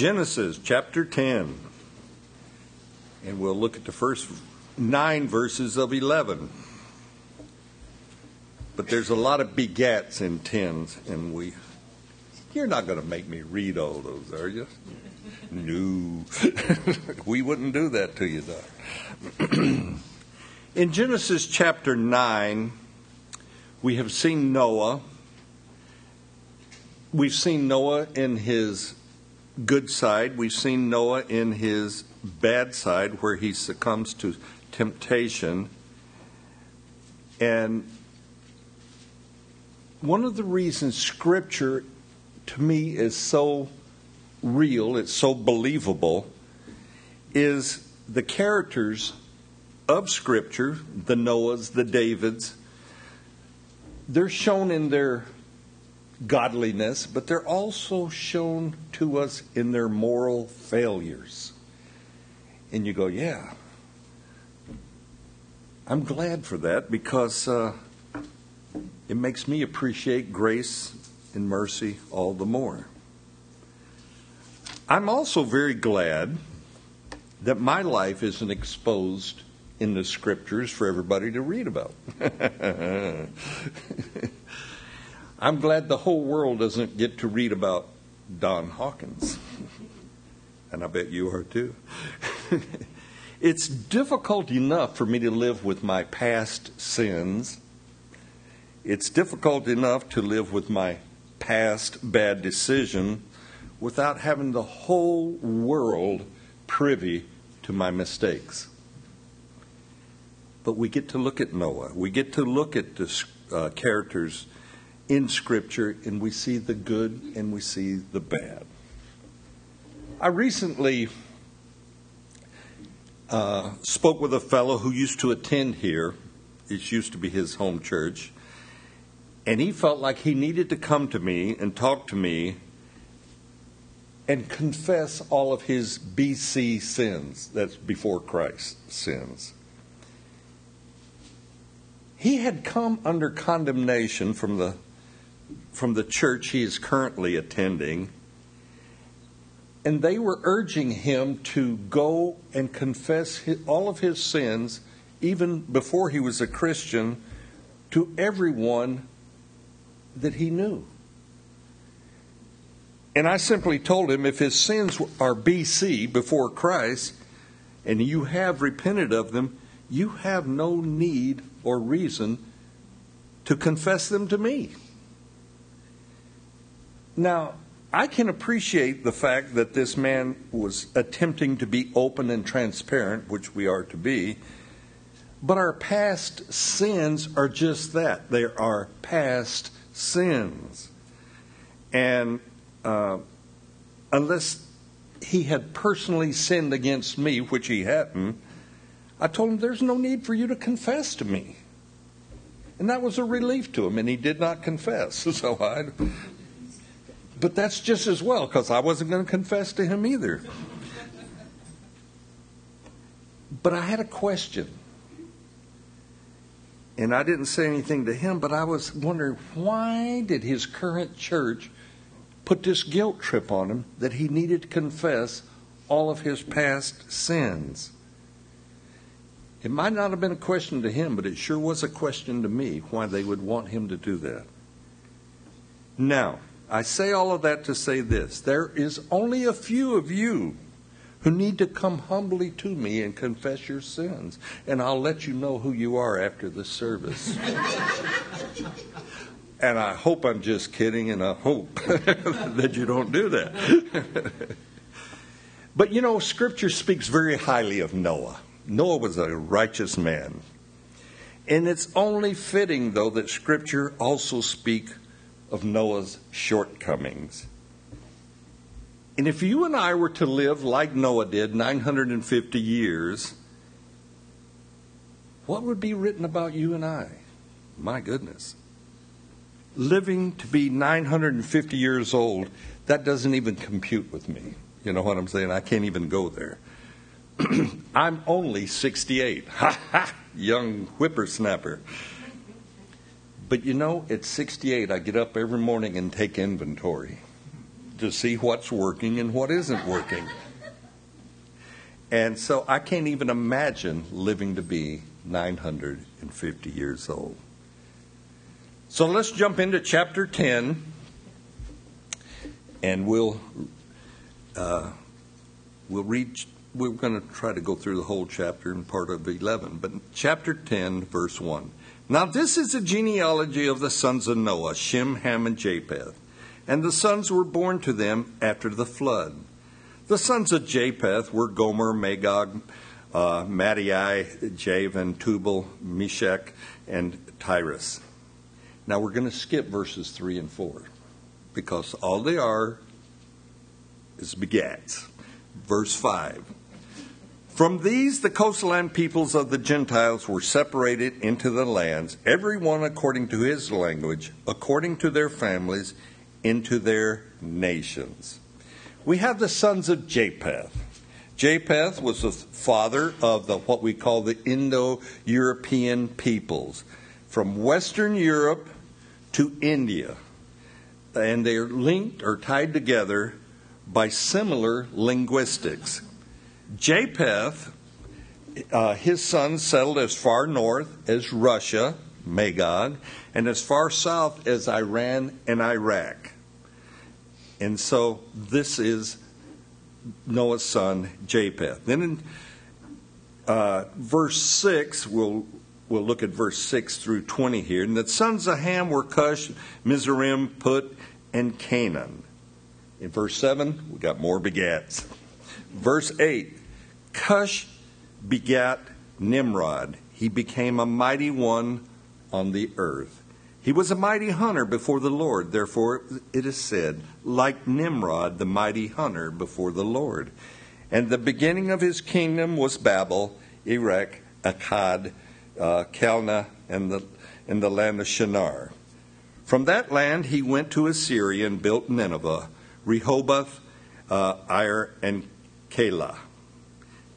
Genesis chapter 10. And we'll look at the first nine verses of 11. But there's a lot of begats in tens, and we. You're not going to make me read all those, are you? No. we wouldn't do that to you, Doc. in Genesis chapter 9, we have seen Noah. We've seen Noah in his good side. We've seen Noah in his bad side where he succumbs to temptation. And one of the reasons Scripture to me is so real, it's so believable, is the characters of Scripture, the Noahs, the Davids, they're shown in their godliness, but they're also shown to us in their moral failures. And you go, yeah. I'm glad for that because uh, it makes me appreciate grace and mercy all the more. I'm also very glad that my life isn't exposed in the scriptures for everybody to read about. I'm glad the whole world doesn't get to read about Don Hawkins. and I bet you are too. it's difficult enough for me to live with my past sins. It's difficult enough to live with my past bad decision without having the whole world privy to my mistakes. But we get to look at Noah. We get to look at the uh, characters in Scripture, and we see the good and we see the bad. I recently uh, spoke with a fellow who used to attend here. It used to be his home church. And he felt like he needed to come to me and talk to me and confess all of his BC sins, that's before Christ sins. He had come under condemnation from the from the church he is currently attending, and they were urging him to go and confess all of his sins, even before he was a Christian, to everyone that he knew. And I simply told him if his sins are BC before Christ, and you have repented of them, you have no need or reason to confess them to me. Now, I can appreciate the fact that this man was attempting to be open and transparent, which we are to be, but our past sins are just that. They are past sins. And uh, unless he had personally sinned against me, which he hadn't, I told him, There's no need for you to confess to me. And that was a relief to him, and he did not confess. So I but that's just as well because I wasn't going to confess to him either. But I had a question. And I didn't say anything to him, but I was wondering why did his current church put this guilt trip on him that he needed to confess all of his past sins? It might not have been a question to him, but it sure was a question to me why they would want him to do that. Now, I say all of that to say this there is only a few of you who need to come humbly to me and confess your sins, and I'll let you know who you are after the service. and I hope I'm just kidding, and I hope that you don't do that. but you know, Scripture speaks very highly of Noah. Noah was a righteous man. And it's only fitting, though, that Scripture also speak of Noah's shortcomings. And if you and I were to live like Noah did 950 years, what would be written about you and I? My goodness. Living to be 950 years old, that doesn't even compute with me. You know what I'm saying? I can't even go there. I'm only 68. Ha ha! Young whippersnapper. But you know, at 68, I get up every morning and take inventory. to see what's working and what isn't working. And so I can't even imagine living to be 950 years old. So let's jump into chapter 10, and we'll uh, we'll read. We're going to try to go through the whole chapter and part of 11, but chapter 10, verse 1. Now, this is the genealogy of the sons of Noah Shem, Ham, and Japheth. And the sons were born to them after the flood. The sons of Japheth were Gomer, Magog, uh, Madai, Javan, Tubal, Meshech, and Tiras. Now we're going to skip verses 3 and 4 because all they are is begats. Verse 5. From these, the coastland peoples of the Gentiles were separated into the lands, every one according to his language, according to their families, into their nations. We have the sons of Japheth. Japheth was the father of the what we call the Indo-European peoples, from Western Europe to India, and they are linked or tied together by similar linguistics. Japheth, uh, his sons settled as far north as Russia, Magog, and as far south as Iran and Iraq. And so this is Noah's son, Japheth. Then in uh, verse 6, we'll, we'll look at verse 6 through 20 here. And the sons of Ham were Cush, Mizraim, Put, and Canaan. In verse 7, we got more begats. Verse 8, Cush begat Nimrod. He became a mighty one on the earth. He was a mighty hunter before the Lord. Therefore, it is said, like Nimrod, the mighty hunter before the Lord. And the beginning of his kingdom was Babel, Erech, Akkad, uh, Calneh, and the, and the land of Shinar. From that land he went to Assyria and built Nineveh, Rehoboth, uh, and Calah.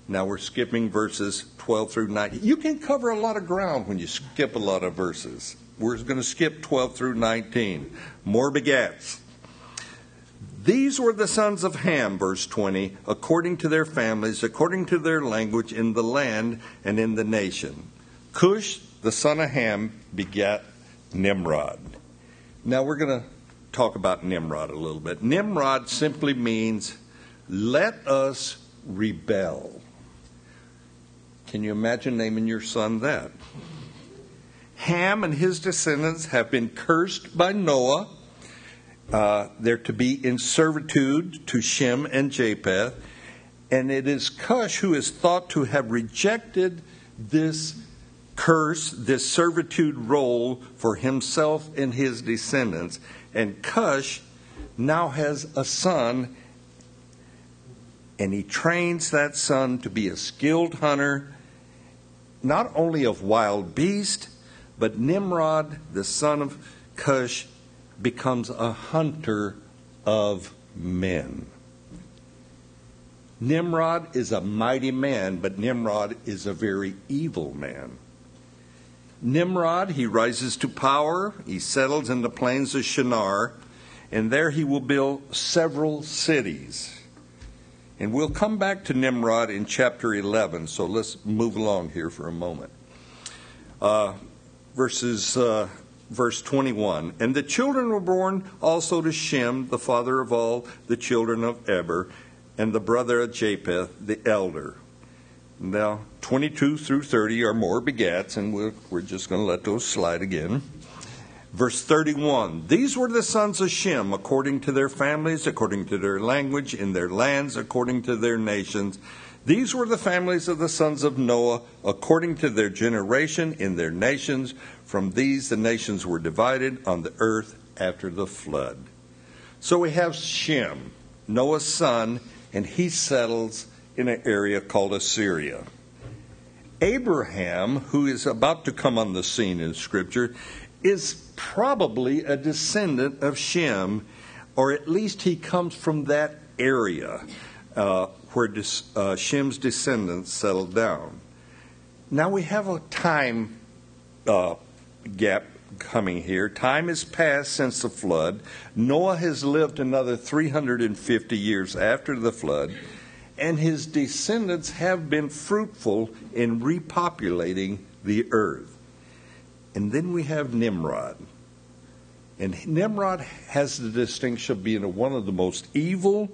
Now we're skipping verses 12 through 19. You can cover a lot of ground when you skip a lot of verses. We're going to skip 12 through 19. More begats. These were the sons of Ham, verse 20, according to their families, according to their language, in the land and in the nation. Cush, the son of Ham, begat Nimrod. Now we're going to talk about Nimrod a little bit. Nimrod simply means let us rebel. Can you imagine naming your son that? Ham and his descendants have been cursed by Noah. Uh, they're to be in servitude to Shem and Japheth. And it is Cush who is thought to have rejected this curse, this servitude role for himself and his descendants. And Cush now has a son, and he trains that son to be a skilled hunter, not only of wild beasts, but Nimrod, the son of Cush, becomes a hunter of men. Nimrod is a mighty man, but Nimrod is a very evil man. Nimrod, he rises to power, he settles in the plains of Shinar, and there he will build several cities. And we'll come back to Nimrod in chapter 11, so let's move along here for a moment. Uh, verses uh, verse 21 and the children were born also to shem the father of all the children of eber and the brother of japheth the elder. Now 22 through 30 are more begats and we're, we're just going to let those slide again verse 31 these were the sons of shem according to their families according to their language in their lands according to their nations these were the families of the sons of Noah according to their generation in their nations. From these, the nations were divided on the earth after the flood. So we have Shem, Noah's son, and he settles in an area called Assyria. Abraham, who is about to come on the scene in Scripture, is probably a descendant of Shem, or at least he comes from that area. Uh, where uh, Shem's descendants settled down. Now we have a time uh, gap coming here. Time has passed since the flood. Noah has lived another 350 years after the flood, and his descendants have been fruitful in repopulating the earth. And then we have Nimrod. And Nimrod has the distinction of being one of the most evil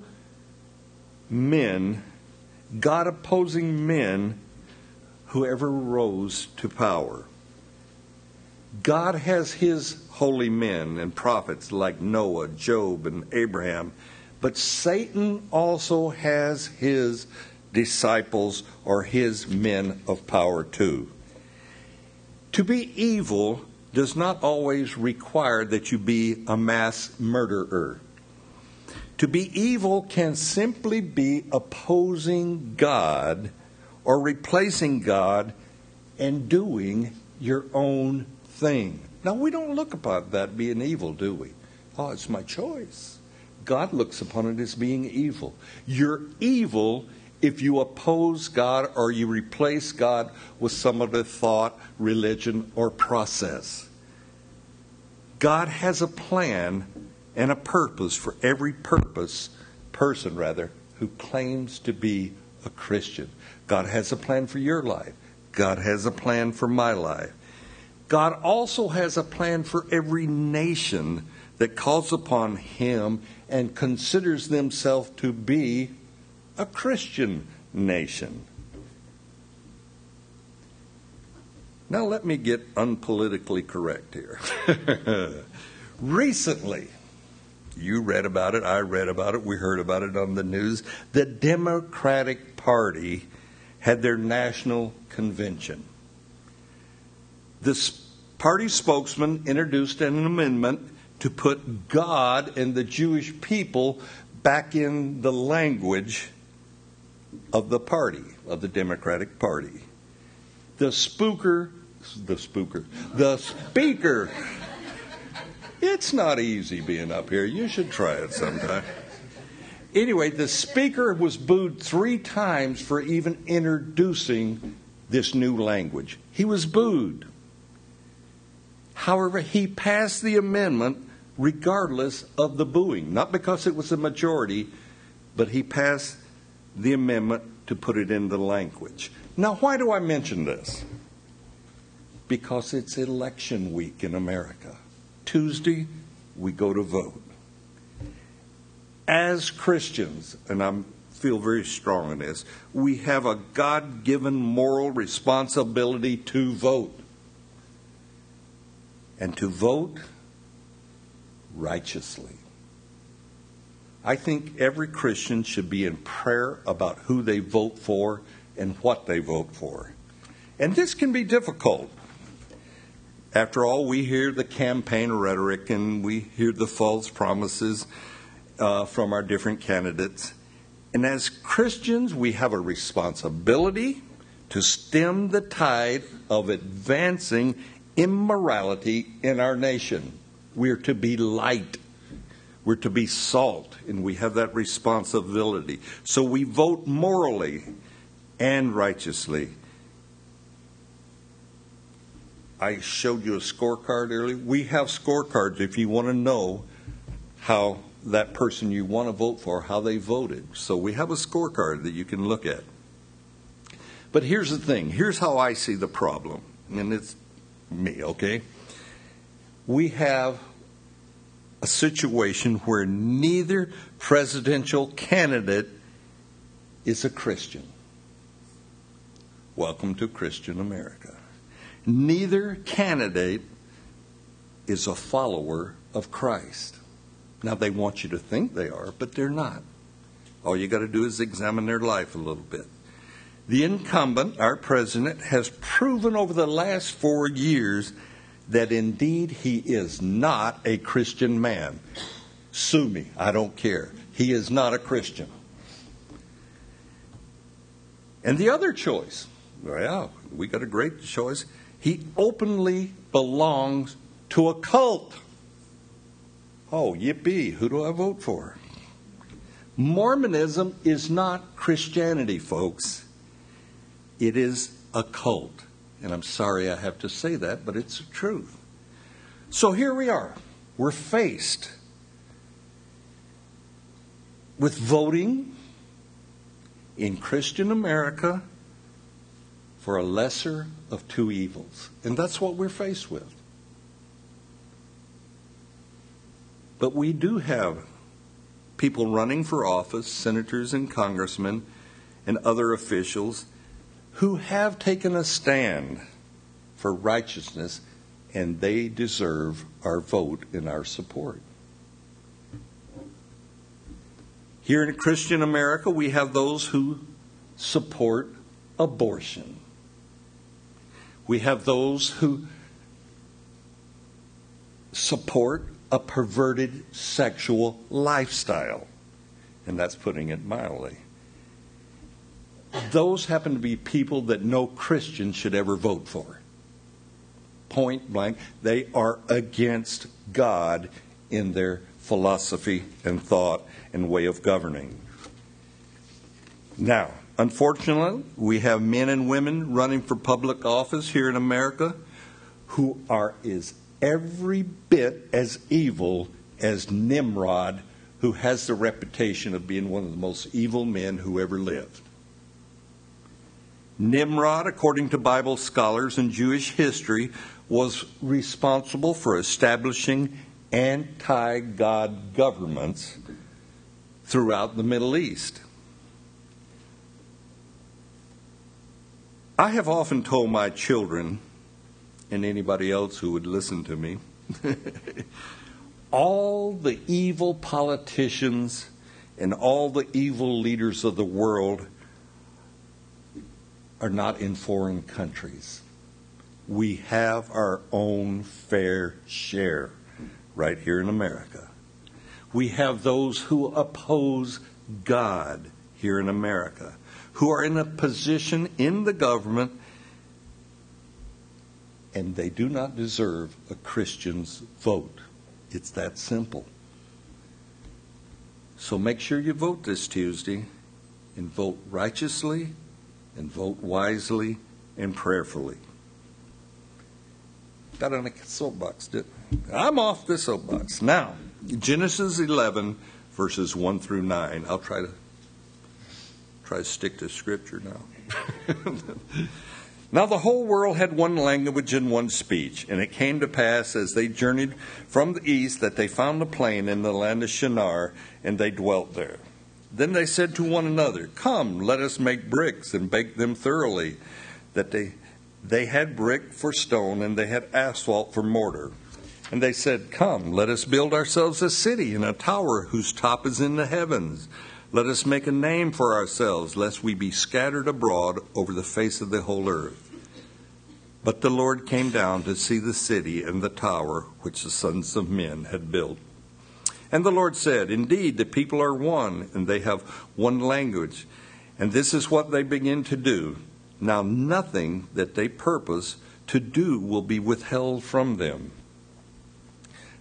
men, God opposing men who ever rose to power. God has his holy men and prophets like Noah, Job, and Abraham, but Satan also has his disciples or his men of power too. To be evil does not always require that you be a mass murderer. To be evil can simply be opposing God or replacing God and doing your own thing. Now, we don't look upon that being evil, do we? Oh, it's my choice. God looks upon it as being evil. You're evil if you oppose God or you replace God with some other thought, religion, or process. God has a plan and a purpose for every purpose person rather who claims to be a Christian. God has a plan for your life. God has a plan for my life. God also has a plan for every nation that calls upon him and considers themselves to be a Christian nation. Now, let me get unpolitically correct here. Recently, you read about it, I read about it, we heard about it on the news. The Democratic Party had their national convention. The party spokesman introduced an amendment to put God and the Jewish people back in the language of the party, of the Democratic Party. The spooker, the spooker, the speaker. It's not easy being up here. You should try it sometime. Anyway, the speaker was booed three times for even introducing this new language. He was booed. However, he passed the amendment regardless of the booing, not because it was a majority, but he passed the amendment to put it in the language. Now, why do I mention this? Because it's election week in America. Tuesday, we go to vote. As Christians, and I feel very strong in this, we have a God given moral responsibility to vote. And to vote righteously. I think every Christian should be in prayer about who they vote for and what they vote for. And this can be difficult. After all, we hear the campaign rhetoric and we hear the false promises uh, from our different candidates. And as Christians, we have a responsibility to stem the tide of advancing immorality in our nation. We're to be light. We're to be salt, and we have that responsibility. So we vote morally and righteously. I showed you a scorecard earlier. We have scorecards if you want to know how that person you want to vote for, how they voted. So we have a scorecard that you can look at. But here's the thing here's how I see the problem, and it's me, okay? We have a situation where neither presidential candidate is a Christian. Welcome to Christian America. Neither candidate is a follower of Christ. Now, they want you to think they are, but they're not. All you got to do is examine their life a little bit. The incumbent, our president, has proven over the last four years that indeed he is not a Christian man. Sue me, I don't care. He is not a Christian. And the other choice, well, we got a great choice. He openly belongs to a cult. Oh, yippee, who do I vote for? Mormonism is not Christianity, folks. It is a cult. And I'm sorry I have to say that, but it's the truth. So here we are. We're faced with voting in Christian America for a lesser of two evils. And that's what we're faced with. But we do have people running for office, senators and congressmen, and other officials who have taken a stand for righteousness, and they deserve our vote and our support. Here in Christian America, we have those who support abortion. We have those who support a perverted sexual lifestyle. And that's putting it mildly. Those happen to be people that no Christian should ever vote for. Point blank, they are against God in their philosophy and thought and way of governing. Now, unfortunately, we have men and women running for public office here in America who are as every bit as evil as Nimrod, who has the reputation of being one of the most evil men who ever lived. Nimrod, according to Bible scholars and Jewish history, was responsible for establishing anti God governments throughout the Middle East. I have often told my children and anybody else who would listen to me. all the evil politicians and all the evil leaders of the world are not in foreign countries. We have our own fair share right here in America. We have those who oppose God here in America, who are in a position in the government and they do not deserve a Christian's vote. It's that simple. So make sure you vote this Tuesday and vote righteously and vote wisely and prayerfully. Got on a soapbox, did I'm off the soapbox. Now, Genesis 11, verses 1 through 9. I'll try to try to stick to scripture now. Now the whole world had one language and one speech, and it came to pass as they journeyed from the east that they found a plain in the land of Shinar, and they dwelt there. Then they said to one another, Come, let us make bricks and bake them thoroughly. That they they had brick for stone, and they had asphalt for mortar. And they said, Come, let us build ourselves a city and a tower whose top is in the heavens let us make a name for ourselves, lest we be scattered abroad over the face of the whole earth. But the Lord came down to see the city and the tower which the sons of men had built. And the Lord said, Indeed, the people are one, and they have one language. And this is what they begin to do. Now, nothing that they purpose to do will be withheld from them.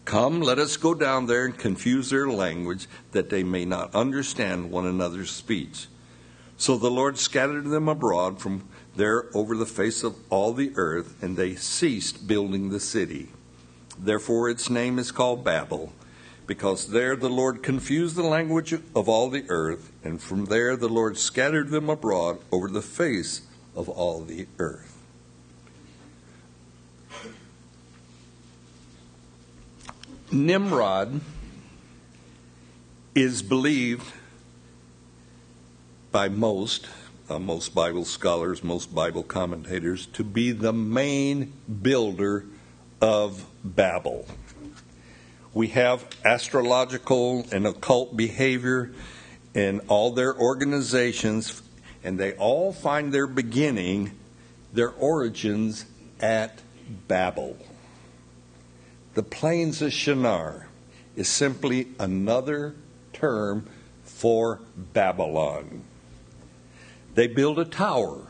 Come, let us go down there and confuse their language, that they may not understand one another's speech. So the Lord scattered them abroad from there over the face of all the earth, and they ceased building the city. Therefore its name is called Babel, because there the Lord confused the language of all the earth, and from there the Lord scattered them abroad over the face of all the earth. Nimrod is believed by most, uh, most Bible scholars, most Bible commentators, to be the main builder of Babel. We have astrological and occult behavior in all their organizations, and they all find their beginning, their origins at Babel. The plains of Shinar is simply another term for Babylon. They build a tower,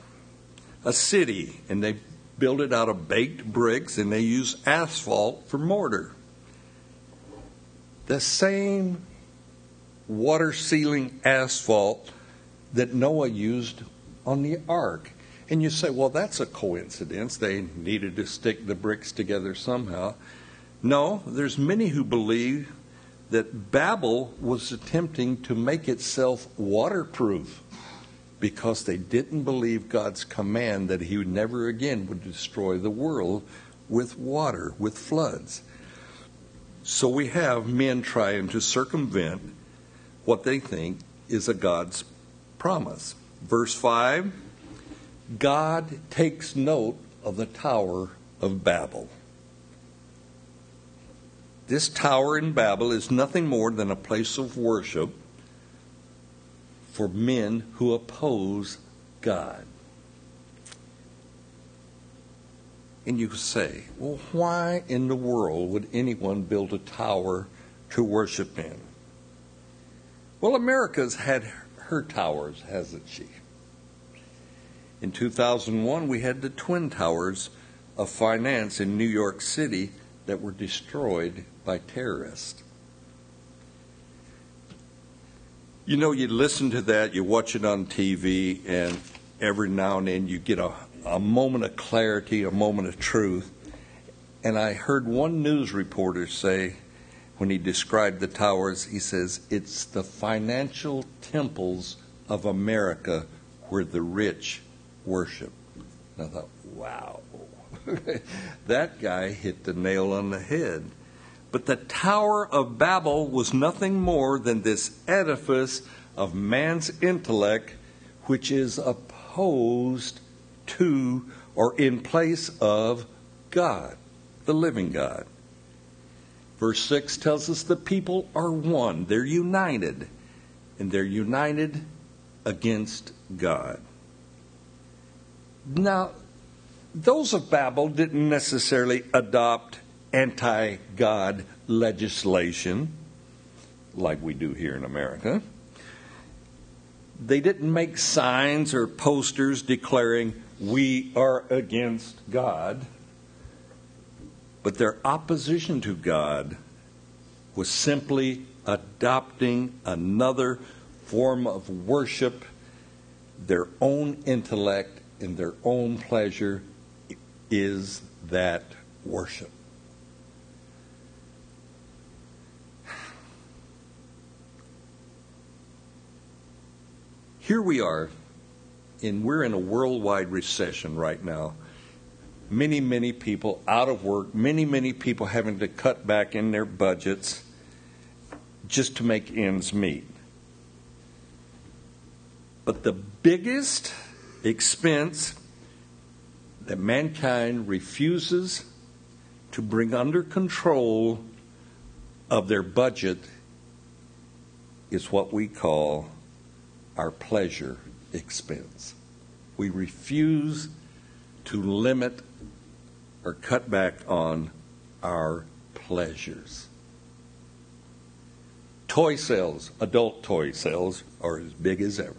a city, and they build it out of baked bricks and they use asphalt for mortar. The same water sealing asphalt that Noah used on the ark. And you say, well, that's a coincidence. They needed to stick the bricks together somehow. No, there's many who believe that Babel was attempting to make itself waterproof because they didn't believe God's command that he would never again would destroy the world with water, with floods. So we have men trying to circumvent what they think is a God's promise. Verse 5 God takes note of the Tower of Babel. This tower in Babel is nothing more than a place of worship for men who oppose God. And you say, well, why in the world would anyone build a tower to worship in? Well, America's had her towers, hasn't she? In 2001, we had the Twin Towers of Finance in New York City that were destroyed by terrorists. You know, you listen to that, you watch it on TV, and every now and then you get a, a moment of clarity, a moment of truth. And I heard one news reporter say, when he described the towers, he says, It's the financial temples of America where the rich worship. And I thought, wow, that guy hit the nail on the head. But the Tower of Babel was nothing more than this edifice of man's intellect, which is opposed to or in place of God, the living God. Verse 6 tells us the people are one, they're united, and they're united against God. Now, those of Babel didn't necessarily adopt anti God legislation like we do here in America. They didn't make signs or posters declaring, we are against God. But their opposition to God was simply adopting another form of worship, their own intellect and their own pleasure is that worship. Here we are, and we're in a worldwide recession right now. Many, many people out of work, many, many people having to cut back in their budgets just to make ends meet. But the biggest expense that mankind refuses to bring under control of their budget is what we call our pleasure expense. We refuse to limit or cut back on our pleasures. Toy sales, adult toy sales, are as big as ever.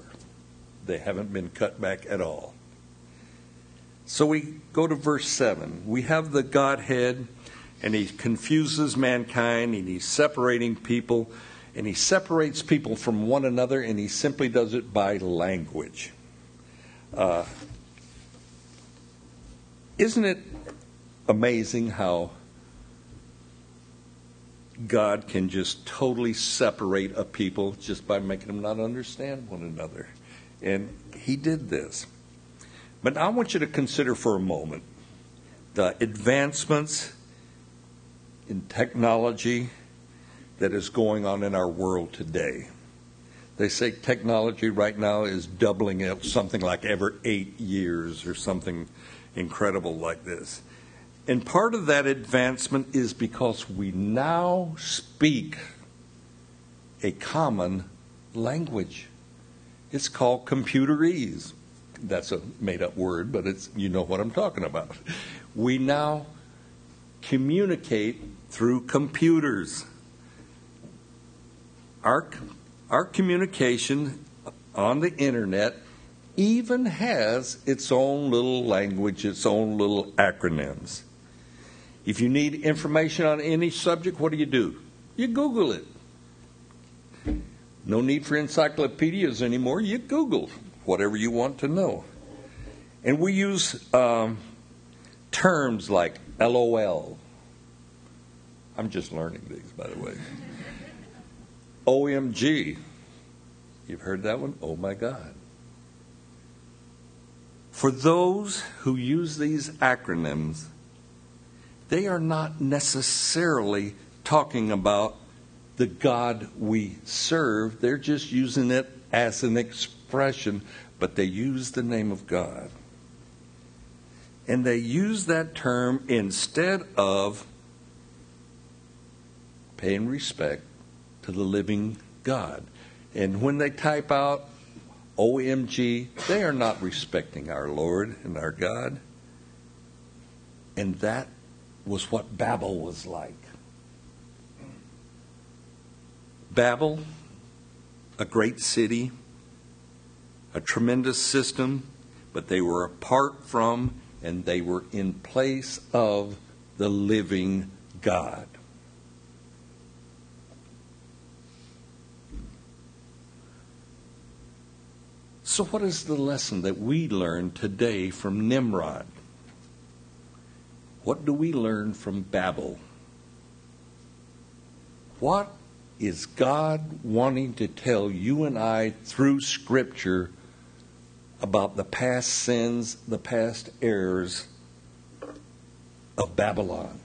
They haven't been cut back at all. So we go to verse 7. We have the Godhead, and he confuses mankind, and he's separating people, and he separates people from one another, and he simply does it by language. Uh, isn't it amazing how God can just totally separate a people just by making them not understand one another? And he did this. But I want you to consider for a moment the advancements in technology that is going on in our world today. They say technology right now is doubling it something like every eight years or something incredible like this. And part of that advancement is because we now speak a common language. It's called computerese that's a made up word, but it's you know what I'm talking about. We now communicate through computers. Our our communication on the internet even has its own little language, its own little acronyms. If you need information on any subject, what do you do? You Google it. No need for encyclopedias anymore. You Google whatever you want to know. And we use um, terms like LOL I'm just learning these, by the way. OMG. You've heard that one? Oh my God. For those who use these acronyms, they are not necessarily talking about the God we serve. They're just using it as an expression, but they use the name of God. And they use that term instead of paying respect to the living God. And when they type out OMG, they are not respecting our Lord and our God. And that was what Babel was like. Babel, a great city, a tremendous system, but they were apart from and they were in place of the living God. So, what is the lesson that we learn today from Nimrod? What do we learn from Babel? What is God wanting to tell you and I through Scripture about the past sins, the past errors of Babylon?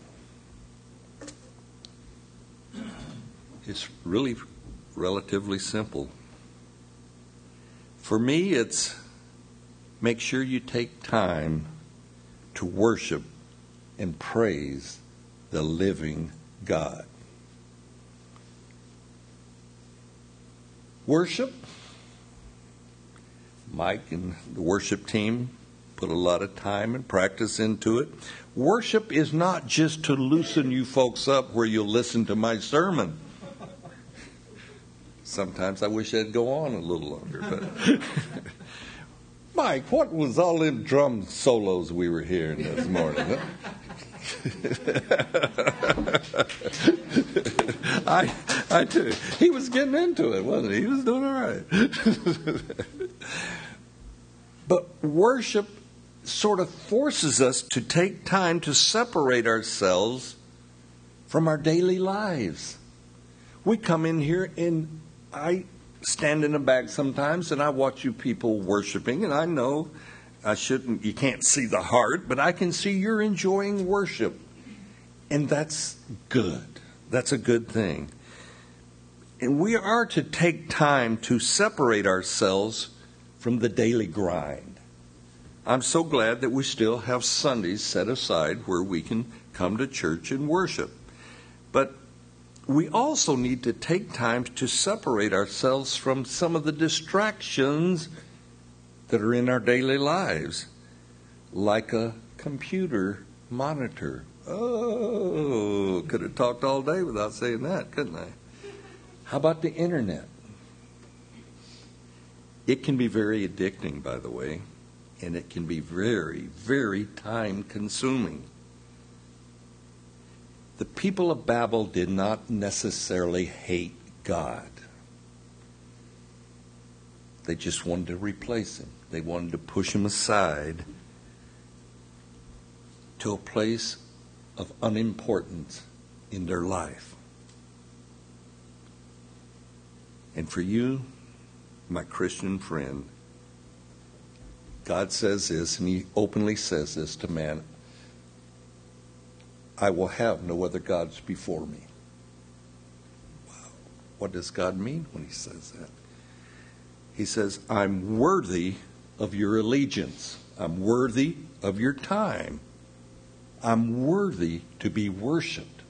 It's really relatively simple. For me, it's make sure you take time to worship and praise the living God. Worship. Mike and the worship team put a lot of time and practice into it. Worship is not just to loosen you folks up where you'll listen to my sermon. Sometimes I wish I'd go on a little longer, but Mike, what was all them drum solos we were hearing this morning? I, I too. He was getting into it, wasn't he? He was doing all right. but worship sort of forces us to take time to separate ourselves from our daily lives. We come in here and I stand in the back sometimes and I watch you people worshiping, and I know I shouldn't, you can't see the heart, but I can see you're enjoying worship. And that's good. That's a good thing. And we are to take time to separate ourselves from the daily grind. I'm so glad that we still have Sundays set aside where we can come to church and worship. We also need to take time to separate ourselves from some of the distractions that are in our daily lives, like a computer monitor. Oh, could have talked all day without saying that, couldn't I? How about the internet? It can be very addicting, by the way, and it can be very, very time consuming. The people of Babel did not necessarily hate God. They just wanted to replace him. They wanted to push him aside to a place of unimportance in their life. And for you, my Christian friend, God says this, and He openly says this to man I will have no other gods before me. Wow. What does God mean when He says that? He says, I'm worthy of your allegiance, I'm worthy of your time, I'm worthy to be worshiped.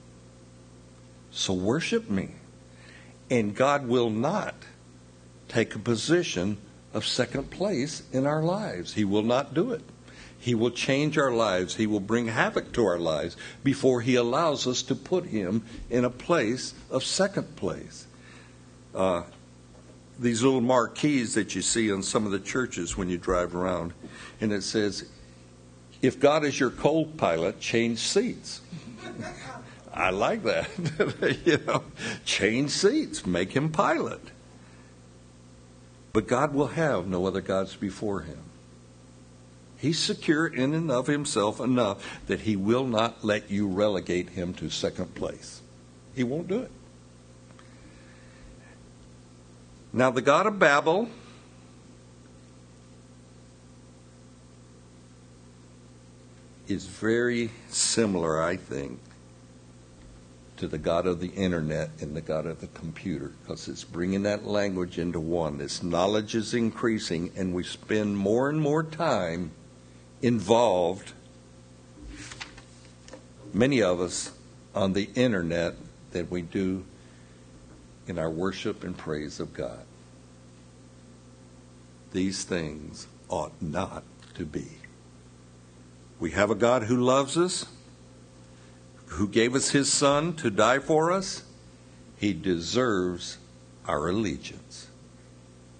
So worship me. And God will not take a position of second place in our lives. He will not do it. He will change our lives. He will bring havoc to our lives before He allows us to put Him in a place of second place. Uh, these little marquees that you see in some of the churches when you drive around, and it says, If God is your co pilot, change seats. I like that. you know, change seats, make him pilot. But God will have no other gods before him. He's secure in and of himself enough that he will not let you relegate him to second place. He won't do it. Now, the God of Babel is very similar, I think, to the God of the internet and the God of the computer because it's bringing that language into one. This knowledge is increasing, and we spend more and more time involved, many of us, on the internet than we do in our worship and praise of God. These things ought not to be. We have a God who loves us, who gave us his Son to die for us. He deserves our allegiance,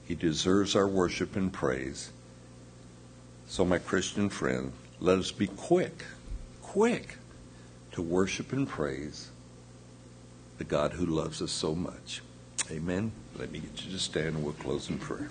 he deserves our worship and praise. So, my Christian friend, let us be quick, quick to worship and praise the God who loves us so much. Amen. Let me get you to stand and we'll close in prayer.